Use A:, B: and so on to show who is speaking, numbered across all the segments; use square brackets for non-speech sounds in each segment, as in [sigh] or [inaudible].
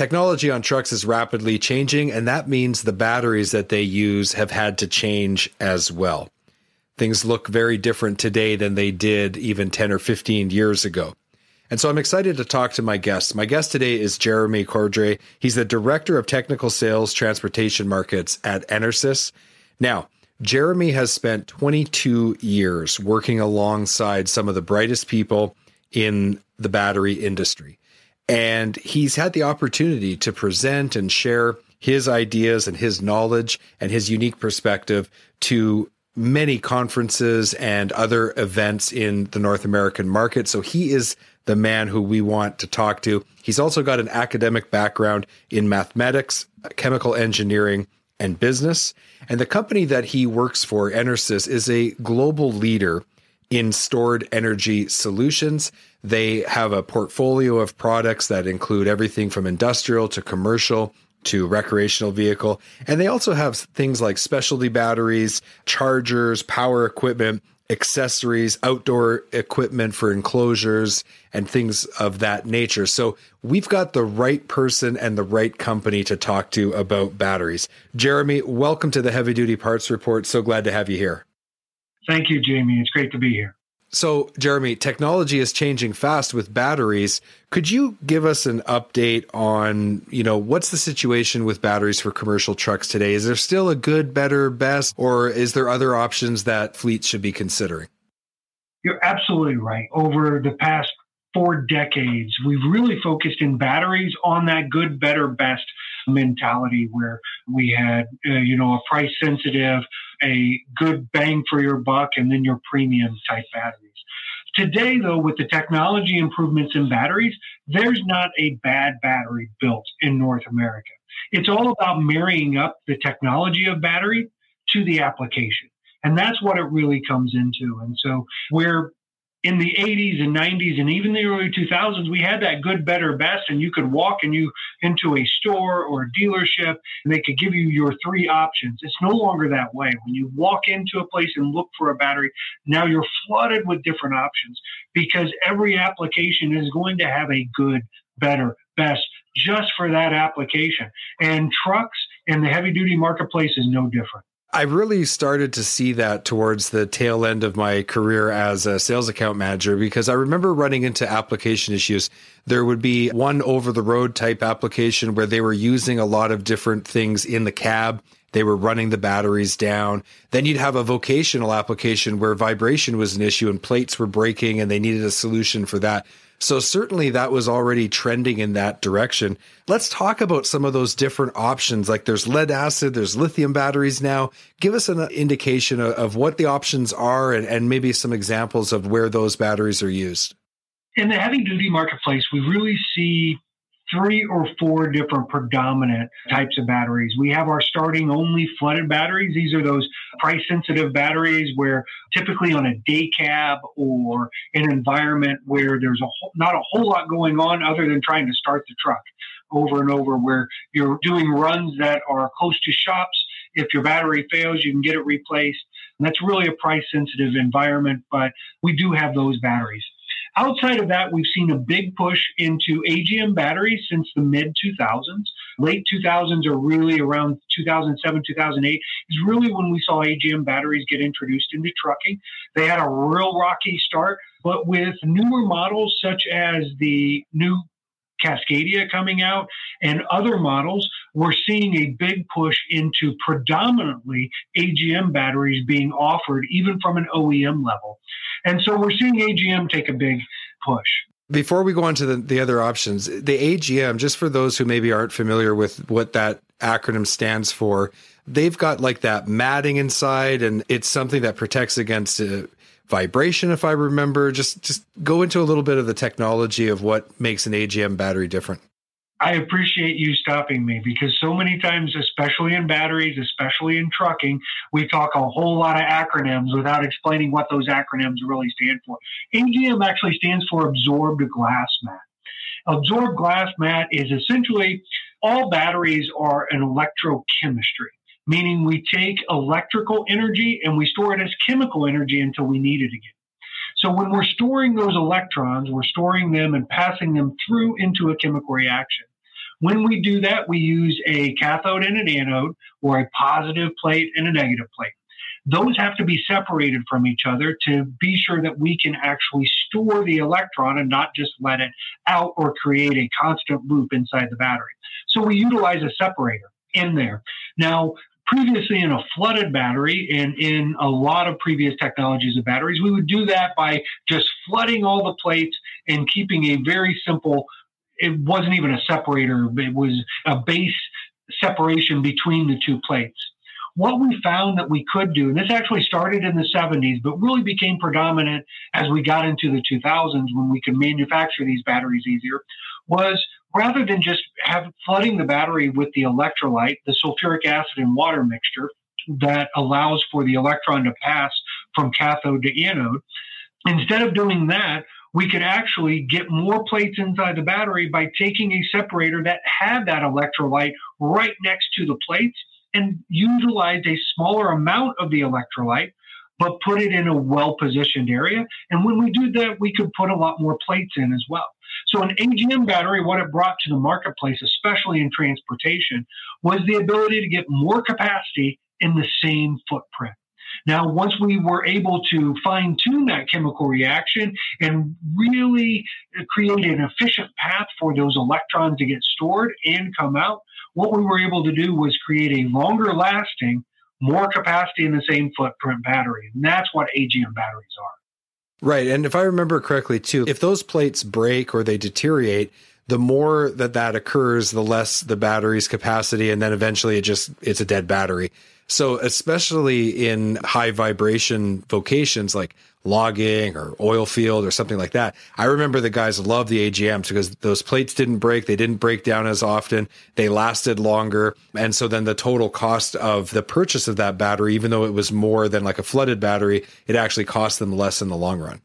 A: Technology on trucks is rapidly changing, and that means the batteries that they use have had to change as well. Things look very different today than they did even 10 or 15 years ago. And so I'm excited to talk to my guest. My guest today is Jeremy Cordray. He's the Director of Technical Sales Transportation Markets at EnerSys. Now, Jeremy has spent 22 years working alongside some of the brightest people in the battery industry. And he's had the opportunity to present and share his ideas and his knowledge and his unique perspective to many conferences and other events in the North American market. So he is the man who we want to talk to. He's also got an academic background in mathematics, chemical engineering, and business. And the company that he works for, EnerSys, is a global leader in stored energy solutions. They have a portfolio of products that include everything from industrial to commercial to recreational vehicle. And they also have things like specialty batteries, chargers, power equipment, accessories, outdoor equipment for enclosures, and things of that nature. So we've got the right person and the right company to talk to about batteries. Jeremy, welcome to the Heavy Duty Parts Report. So glad to have you here.
B: Thank you, Jamie. It's great to be here.
A: So, Jeremy, technology is changing fast with batteries. Could you give us an update on, you know, what's the situation with batteries for commercial trucks today? Is there still a good, better, best, or is there other options that fleets should be considering?
B: You're absolutely right. Over the past four decades, we've really focused in batteries on that good, better, best mentality where we had, uh, you know, a price sensitive, a good bang for your buck, and then your premium type batteries. Today, though, with the technology improvements in batteries, there's not a bad battery built in North America. It's all about marrying up the technology of battery to the application. And that's what it really comes into. And so we're in the 80s and 90s and even the early 2000s we had that good better best and you could walk and you into a store or a dealership and they could give you your three options. It's no longer that way. When you walk into a place and look for a battery now you're flooded with different options because every application is going to have a good better best just for that application. And trucks and the heavy duty marketplace is no different
A: I really started to see that towards the tail end of my career as a sales account manager because I remember running into application issues. There would be one over the road type application where they were using a lot of different things in the cab. They were running the batteries down. Then you'd have a vocational application where vibration was an issue and plates were breaking and they needed a solution for that. So certainly that was already trending in that direction. Let's talk about some of those different options. Like there's lead acid, there's lithium batteries now. Give us an indication of, what the options are and, and maybe some examples of where those batteries are used.
B: In the heavy duty marketplace, we really see three or four different predominant types of batteries. We have our starting only flooded batteries. These are those price sensitive batteries where typically on a day cab or an environment where there's a whole, not a whole lot going on other than trying to start the truck over and over where you're doing runs that are close to shops. If your battery fails, you can get it replaced. And that's really a price sensitive environment, but we do have those batteries. Outside of that, we've seen a big push into AGM batteries since the mid 2000s. Late 2000s are really around 2007, 2008 is really when we saw AGM batteries get introduced into trucking. They had a real rocky start, but with newer models such as the new Cascadia coming out and other models, we're seeing a big push into predominantly AGM batteries being offered, even from an OEM level. And so we're seeing AGM take a big push.
A: Before we go on to the, the other options, the AGM, just for those who maybe aren't familiar with what that acronym stands for, they've got like that matting inside, and it's something that protects against uh, vibration, if I remember. Just just go into a little bit of the technology of what makes an AGM battery different.
B: I appreciate you stopping me because so many times, especially in batteries, especially in trucking, we talk a whole lot of acronyms without explaining what those acronyms really stand for. AGM actually stands for absorbed glass mat. Absorbed glass mat is essentially all batteries are an electrochemistry, meaning we take electrical energy and we store it as chemical energy until we need it again. So when we're storing those electrons, we're storing them and passing them through into a chemical reaction. When we do that, we use a cathode and an anode or a positive plate and a negative plate. Those have to be separated from each other to be sure that we can actually store the electron and not just let it out or create a constant loop inside the battery. So we utilize a separator in there. Now, previously in a flooded battery and in a lot of previous technologies of batteries, we would do that by just flooding all the plates and keeping a very simple, it wasn't even a separator, it was a base separation between the two plates. What we found that we could do, and this actually started in the 70s, but really became predominant as we got into the 2000s when we could manufacture these batteries easier, was rather than just have flooding the battery with the electrolyte, the sulfuric acid and water mixture that allows for the electron to pass from cathode to anode, instead of doing that, we could actually get more plates inside the battery by taking a separator that had that electrolyte right next to the plates and utilize a smaller amount of the electrolyte but put it in a well positioned area. And when we do that, we could put a lot more plates in as well. So, an AGM battery, what it brought to the marketplace, especially in transportation, was the ability to get more capacity in the same footprint. Now, once we were able to fine tune that chemical reaction and really create an efficient path for those electrons to get stored and come out, what we were able to do was create a longer lasting, more capacity in the same footprint battery. And that's what AGM batteries are.
A: Right. And if I remember correctly, too, if those plates break or they deteriorate, the more that that occurs, the less the battery's capacity. And then eventually it just, it's a dead battery. So, especially in high vibration vocations like logging or oil field or something like that, I remember the guys loved the AGMs because those plates didn't break. They didn't break down as often. They lasted longer. And so then the total cost of the purchase of that battery, even though it was more than like a flooded battery, it actually cost them less in the long run.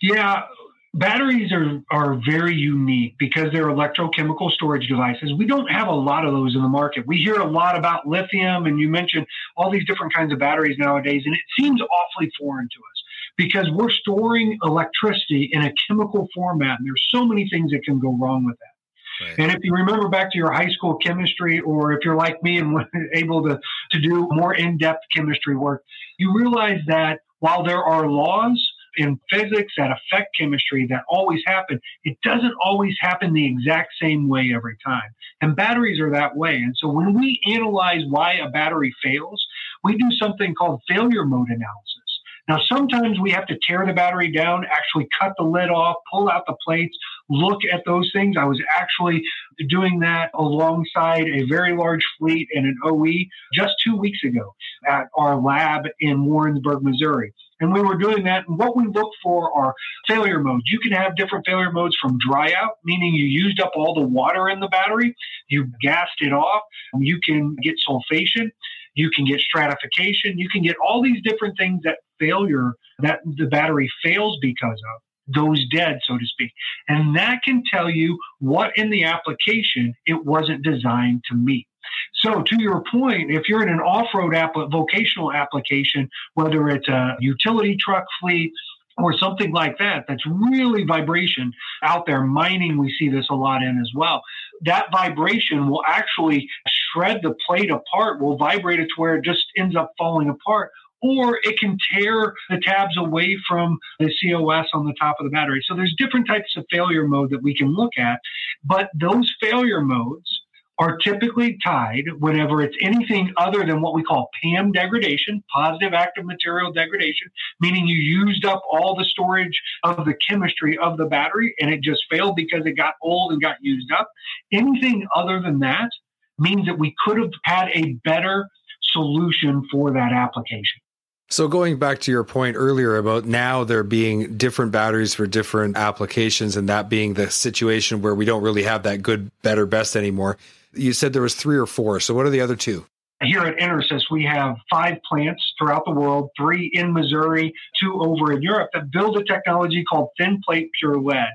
B: Yeah, Batteries are, are very unique because they're electrochemical storage devices. We don't have a lot of those in the market. We hear a lot about lithium, and you mentioned all these different kinds of batteries nowadays, and it seems awfully foreign to us because we're storing electricity in a chemical format, and there's so many things that can go wrong with that. Right. And if you remember back to your high school chemistry, or if you're like me and [laughs] able to, to do more in depth chemistry work, you realize that while there are laws in physics that affect chemistry that always happen, it doesn't always happen the exact same way every time. And batteries are that way. And so when we analyze why a battery fails, we do something called failure mode analysis. Now, sometimes we have to tear the battery down, actually cut the lid off, pull out the plates, look at those things. I was actually doing that alongside a very large fleet and an OE just two weeks ago at our lab in Warrensburg, Missouri. And we were doing that. And what we look for are failure modes. You can have different failure modes from dry out, meaning you used up all the water in the battery, you gassed it off. You can get sulfation, you can get stratification, you can get all these different things that failure that the battery fails because of goes dead, so to speak. And that can tell you what in the application it wasn't designed to meet. So, to your point, if you're in an off road app- vocational application, whether it's a utility truck fleet or something like that, that's really vibration out there. Mining, we see this a lot in as well. That vibration will actually shred the plate apart, will vibrate it to where it just ends up falling apart or it can tear the tabs away from the COS on the top of the battery. So there's different types of failure mode that we can look at, but those failure modes are typically tied whenever it's anything other than what we call PAM degradation, positive active material degradation, meaning you used up all the storage of the chemistry of the battery and it just failed because it got old and got used up. Anything other than that means that we could have had a better solution for that application.
A: So going back to your point earlier about now there being different batteries for different applications and that being the situation where we don't really have that good, better, best anymore. You said there was three or four. So what are the other two?
B: Here at EnerSys, we have five plants throughout the world, three in Missouri, two over in Europe that build a technology called thin plate pure lead.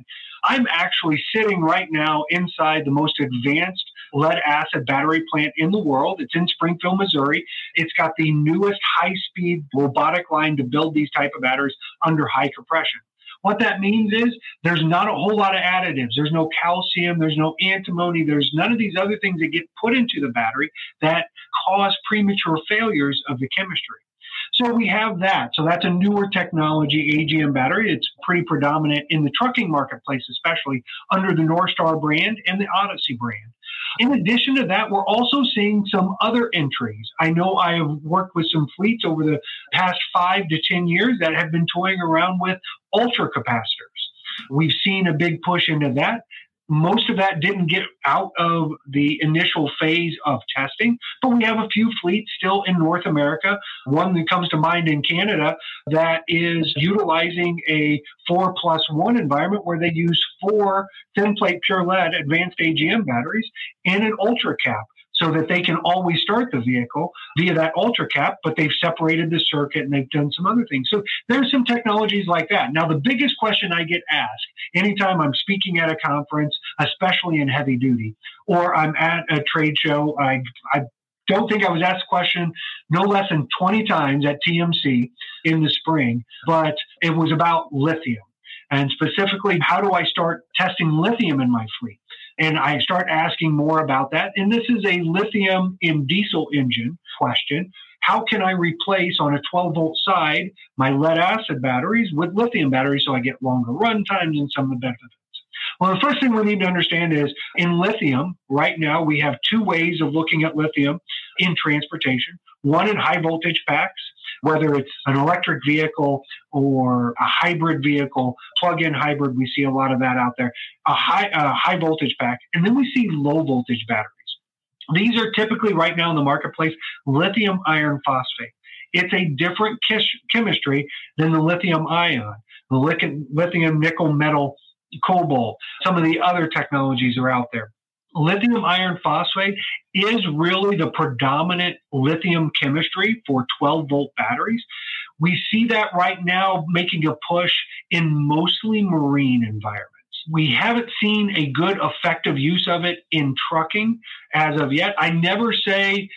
B: I'm actually sitting right now inside the most advanced lead acid battery plant in the world. It's in Springfield, Missouri. It's got the newest high speed robotic line to build these type of batteries under high compression. What that means is there's not a whole lot of additives. There's no calcium, there's no antimony, there's none of these other things that get put into the battery that cause premature failures of the chemistry. So we have that. So that's a newer technology, AGM battery. It's pretty predominant in the trucking marketplace, especially under the Northstar brand and the Odyssey brand. In addition to that, we're also seeing some other entries. I know I have worked with some fleets over the past five to 10 years that have been toying around with ultra capacitors. We've seen a big push into that most of that didn't get out of the initial phase of testing, but we have a few fleets still in North America. One that comes to mind in Canada that is utilizing a four plus one environment where they use four thin plate pure lead advanced AGM batteries and an ultra cap so that they can always start the vehicle via that ultra cap, but they've separated the circuit and they've done some other things. So there's some technologies like that. Now, the biggest question I get asked anytime I'm speaking at a conference, especially in heavy duty, or I'm at a trade show, I, I don't think I was asked a question no less than 20 times at TMC in the spring, but it was about lithium. And specifically, how do I start testing lithium in my fleet? And I start asking more about that. And this is a lithium in diesel engine question. How can I replace on a 12 volt side my lead acid batteries with lithium batteries so I get longer run times and some of the benefits? Well, the first thing we need to understand is in lithium, right now, we have two ways of looking at lithium in transportation one in high voltage packs, whether it's an electric vehicle or a hybrid vehicle, plug-in hybrid. We see a lot of that out there. A high a high voltage pack, and then we see low voltage batteries. These are typically right now in the marketplace lithium iron phosphate. It's a different chemistry than the lithium ion, the lithium nickel metal cobalt. Some of the other technologies are out there lithium iron phosphate is really the predominant lithium chemistry for 12 volt batteries. We see that right now making a push in mostly marine environments. We haven't seen a good effective use of it in trucking as of yet. I never say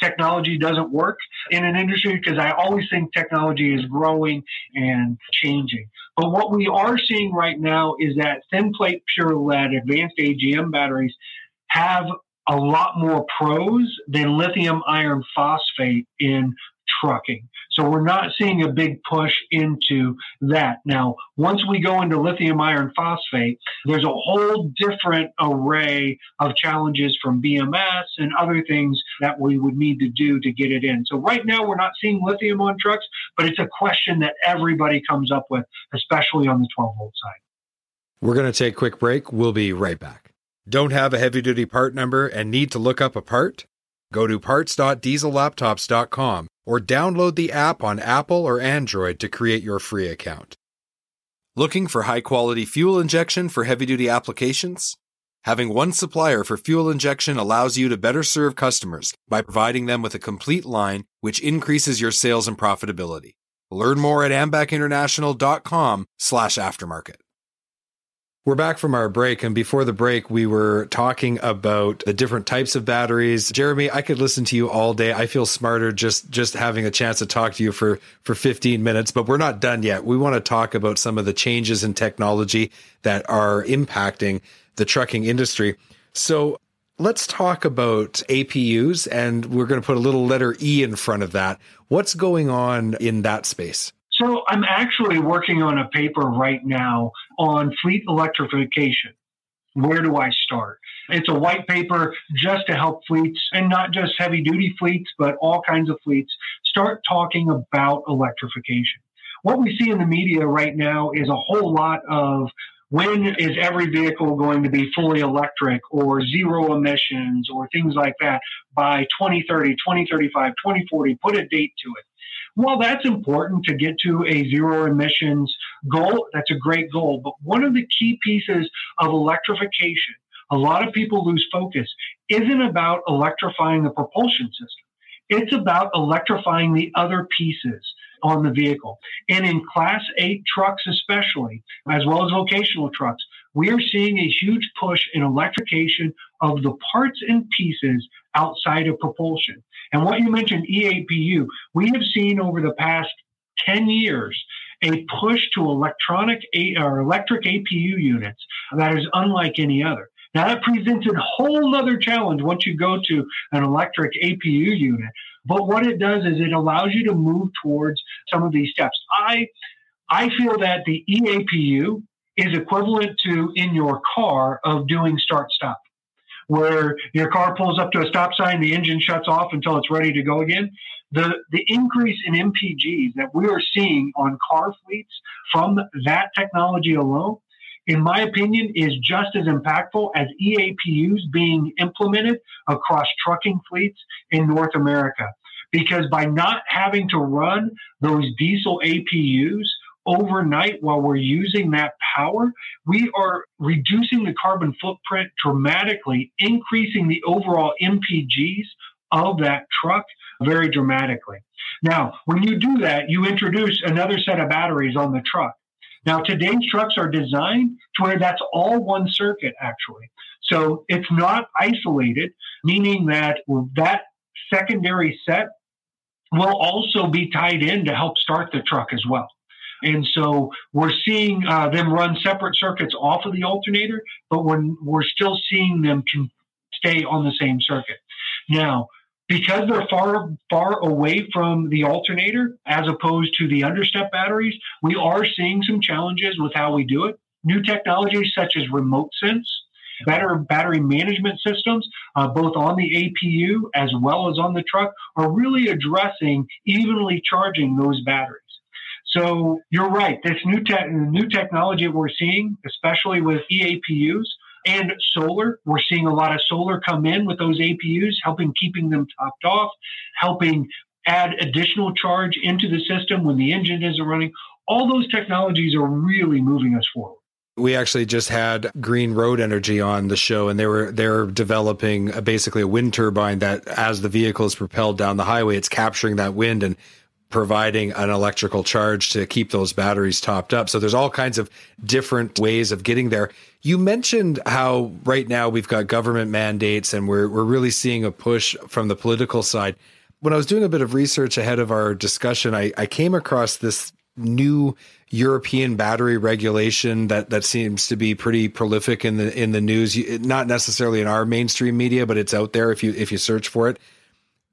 B: technology doesn't work in an industry because I always think technology is growing and changing. But what we are seeing right now is that thin plate pure lead advanced AGM batteries have a lot more pros than lithium iron phosphate in trucking. So we're not seeing a big push into that. Now, once we go into lithium iron phosphate, there's a whole different array of challenges from BMS and other things that we would need to do to get it in. So right now we're not seeing lithium on trucks, but it's a question that everybody comes up with, especially on the 12 volt side.
A: We're going to take a quick break. We'll be right back. Don't have a heavy duty part number and need to look up a part? Go to parts.diesellaptops.com or download the app on Apple or Android to create your free account. Looking for high quality fuel injection for heavy duty applications? Having one supplier for fuel injection allows you to better serve customers by providing them with a complete line, which increases your sales and profitability. Learn more at ambacinternational.com slash aftermarket. We're back from our break, and before the break, we were talking about the different types of batteries. Jeremy, I could listen to you all day. I feel smarter just just having a chance to talk to you for for 15 minutes, but we're not done yet. We want to talk about some of the changes in technology that are impacting the trucking industry. So, Let's talk about APUs, and we're going to put a little letter E in front of that. What's going on in that space?
B: So, I'm actually working on a paper right now on fleet electrification. Where do I start? It's a white paper just to help fleets, and not just heavy duty fleets, but all kinds of fleets, start talking about electrification. What we see in the media right now is a whole lot of when is every vehicle going to be fully electric or zero emissions or things like that by 2030, 2035, 2040? Put a date to it. Well, that's important to get to a zero emissions goal. That's a great goal. But one of the key pieces of electrification, a lot of people lose focus, isn't about electrifying the propulsion system. It's about electrifying the other pieces on the vehicle. And in Class 8 trucks, especially, as well as vocational trucks, we are seeing a huge push in electrification of the parts and pieces outside of propulsion. And what you mentioned, EAPU, we have seen over the past 10 years a push to electronic or electric APU units that is unlike any other. Now that presents a whole other challenge once you go to an electric APU unit. But what it does is it allows you to move towards some of these steps. I I feel that the EAPU is equivalent to in your car of doing start stop, where your car pulls up to a stop sign, the engine shuts off until it's ready to go again. The the increase in MPGs that we are seeing on car fleets from that technology alone in my opinion, is just as impactful as EAPUs being implemented across trucking fleets in North America. Because by not having to run those diesel APUs overnight while we're using that power, we are reducing the carbon footprint dramatically, increasing the overall MPGs of that truck very dramatically. Now, when you do that, you introduce another set of batteries on the truck. Now, today's trucks are designed to where that's all one circuit, actually. So it's not isolated, meaning that that secondary set will also be tied in to help start the truck as well. And so we're seeing uh, them run separate circuits off of the alternator, but when we're still seeing them can stay on the same circuit. Now, because they're far far away from the alternator as opposed to the understep batteries we are seeing some challenges with how we do it new technologies such as remote sense better battery management systems uh, both on the apu as well as on the truck are really addressing evenly charging those batteries so you're right this new, te- new technology we're seeing especially with eapus and solar. We're seeing a lot of solar come in with those APUs, helping keeping them topped off, helping add additional charge into the system when the engine isn't running. All those technologies are really moving us forward.
A: We actually just had Green Road Energy on the show, and they were they're developing a, basically a wind turbine that, as the vehicle is propelled down the highway, it's capturing that wind and providing an electrical charge to keep those batteries topped up. So there's all kinds of different ways of getting there. You mentioned how right now we've got government mandates and we're we're really seeing a push from the political side. When I was doing a bit of research ahead of our discussion, I, I came across this new European battery regulation that that seems to be pretty prolific in the in the news. Not necessarily in our mainstream media, but it's out there if you if you search for it.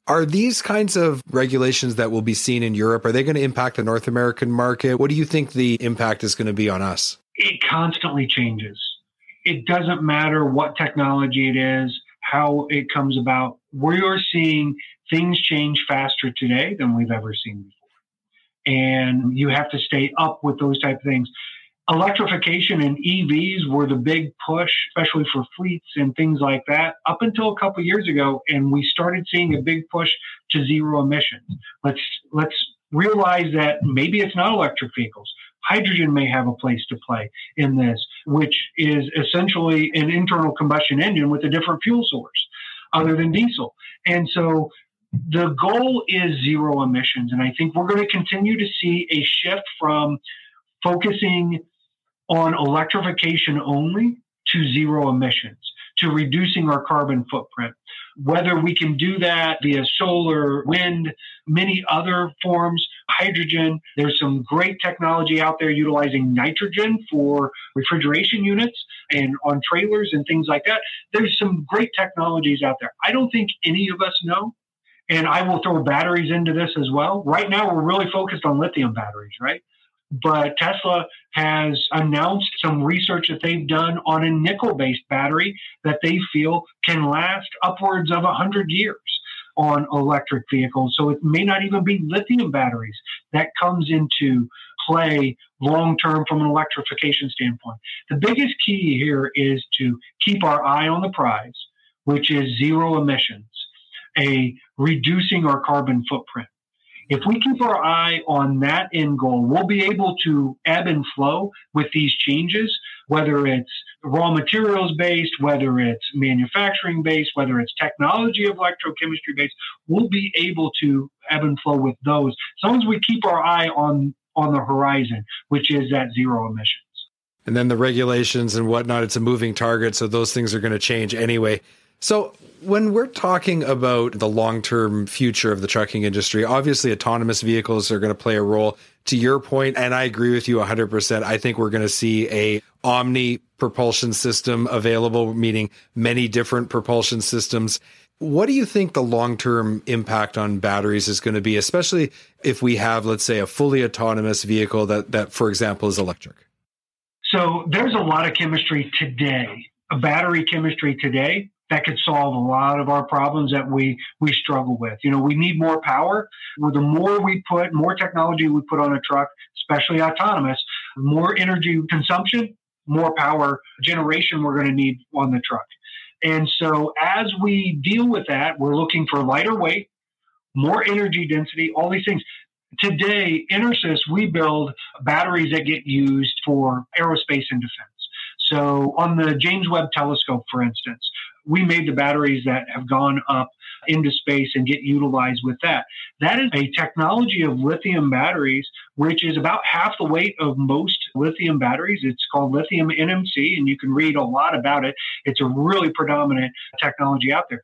A: Are these kinds of regulations that will be seen in Europe, are they going to impact the North American market? What do you think the impact is going to be on us?
B: It constantly changes. It doesn't matter what technology it is, how it comes about. We are seeing things change faster today than we've ever seen before. And you have to stay up with those type of things electrification and EVs were the big push, especially for fleets and things like that, up until a couple years ago, and we started seeing a big push to zero emissions. Let's let's realize that maybe it's not electric vehicles. Hydrogen may have a place to play in this, which is essentially an internal combustion engine with a different fuel source other than diesel. And so the goal is zero emissions. And I think we're going to continue to see a shift from focusing on electrification only to zero emissions. to reducing our carbon footprint. Whether we can do that via solar, wind, many other forms, hydrogen. There's some great technology out there utilizing nitrogen for refrigeration units and on trailers and things like that. There's some great technologies out there. I don't think any of us know. And I will throw batteries into this as well. Right now, we're really focused on lithium batteries, right? But Tesla has announced some research that they've done on a nickel based battery that they feel can last upwards of 100 years on electric vehicles. So it may not even be lithium batteries that comes into play long term from an electrification standpoint. The biggest key here is to keep our eye on the prize, which is zero emissions, a reducing our carbon footprint. If we keep our eye on that end goal, we'll be able to ebb and flow with these changes, whether it's raw materials based, whether it's manufacturing based, whether it's technology of electrochemistry based, we'll be able to ebb and flow with those as long as we keep our eye on on the horizon, which is that zero emissions.
A: And then the regulations and whatnot, it's a moving target. So those things are going to change anyway. So, when we're talking about the long term future of the trucking industry, obviously autonomous vehicles are going to play a role. To your point, and I agree with you 100%, I think we're going to see a omni propulsion system available, meaning many different propulsion systems. What do you think the long term impact on batteries is going to be, especially if we have, let's say, a fully autonomous vehicle that, that for example, is electric?
B: So there's a lot of chemistry today, a battery chemistry today that could solve a lot of our problems that we we struggle with. You know, we need more power. The more we put, more technology we put on a truck, especially autonomous, more energy consumption, more power generation we're going to need on the truck. And so as we deal with that, we're looking for lighter weight, more energy density, all these things. Today, EnerSys, we build batteries that get used for aerospace and defense. So on the James Webb Telescope, for instance, we made the batteries that have gone up into space and get utilized with that. That is a technology of lithium batteries, which is about half the weight of most lithium batteries. It's called lithium NMC, and you can read a lot about it. It's a really predominant technology out there.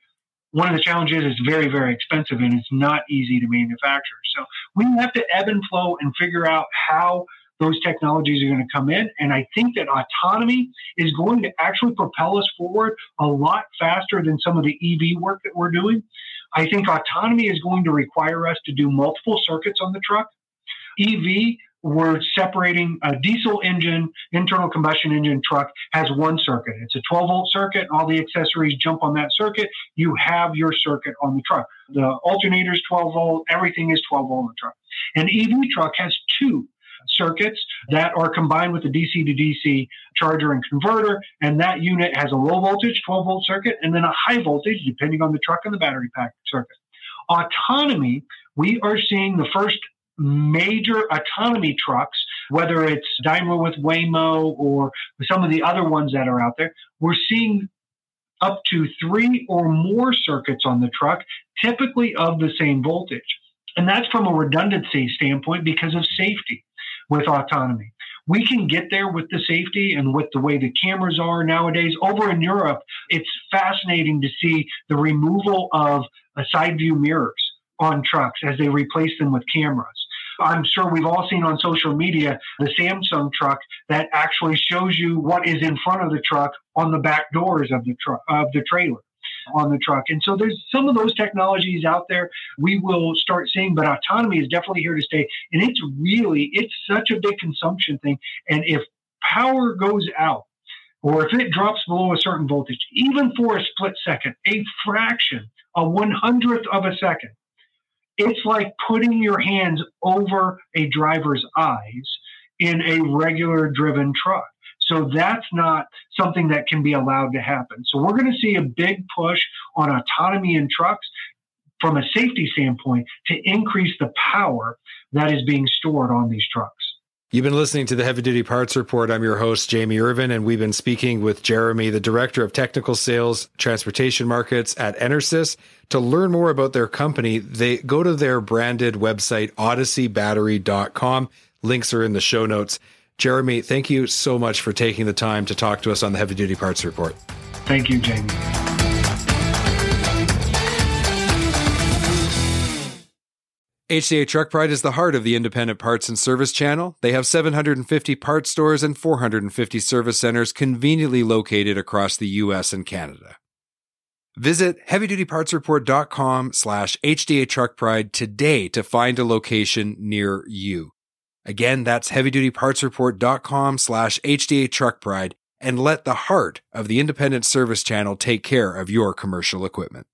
B: One of the challenges is very, very expensive and it's not easy to manufacture. So we have to ebb and flow and figure out how those technologies are going to come in. And I think that autonomy is going to actually propel us forward a lot faster than some of the EV work that we're doing. I think autonomy is going to require us to do multiple circuits on the truck. EV, we're separating a diesel engine, internal combustion engine truck has one circuit. It's a 12 volt circuit. All the accessories jump on that circuit. You have your circuit on the truck. The alternator is 12 volt. Everything is 12 volt on the truck. An EV truck has two circuits that are combined with the DC to DC charger and converter. And that unit has a low voltage 12 volt circuit and then a high voltage, depending on the truck and the battery pack circuit. Autonomy, we are seeing the first major autonomy trucks, whether it's Daimler with Waymo or some of the other ones that are out there, we're seeing up to three or more circuits on the truck, typically of the same voltage. And that's from a redundancy standpoint because of safety with autonomy. We can get there with the safety and with the way the cameras are nowadays. Over in Europe, it's fascinating to see the removal of uh, side view mirrors on trucks as they replace them with cameras. I'm sure we've all seen on social media the Samsung truck that actually shows you what is in front of the truck on the back doors of the truck of the trailer on the truck. And so there's some of those technologies out there we will start seeing, but autonomy is definitely here to stay. And it's really, it's such a big consumption thing. And if power goes out, or if it drops below a certain voltage, even for a split second, a fraction, a one hundredth of a second, it's like putting your hands over a driver's eyes in a regular driven truck. So that's not something that can be allowed to happen. So we're going to see a big push on autonomy in trucks from a safety standpoint to increase the power that is being stored on these trucks.
A: You've been listening to the Heavy Duty Parts Report. I'm your host, Jamie Irvin, and we've been speaking with Jeremy, the Director of Technical Sales Transportation Markets at EnerSys. To learn more about their company, they go to their branded website, odysseybattery.com. Links are in the show notes. Jeremy, thank you so much for taking the time to talk to us on the Heavy Duty Parts Report.
B: Thank you, Jamie.
A: HDA Truck Pride is the heart of the independent parts and service channel. They have 750 parts stores and 450 service centers conveniently located across the US and Canada. Visit heavydutypartsreport.com slash HDA Truck Pride today to find a location near you. Again, that's heavydutypartsreport.com slash HDA Truck Pride and let the heart of the independent service channel take care of your commercial equipment.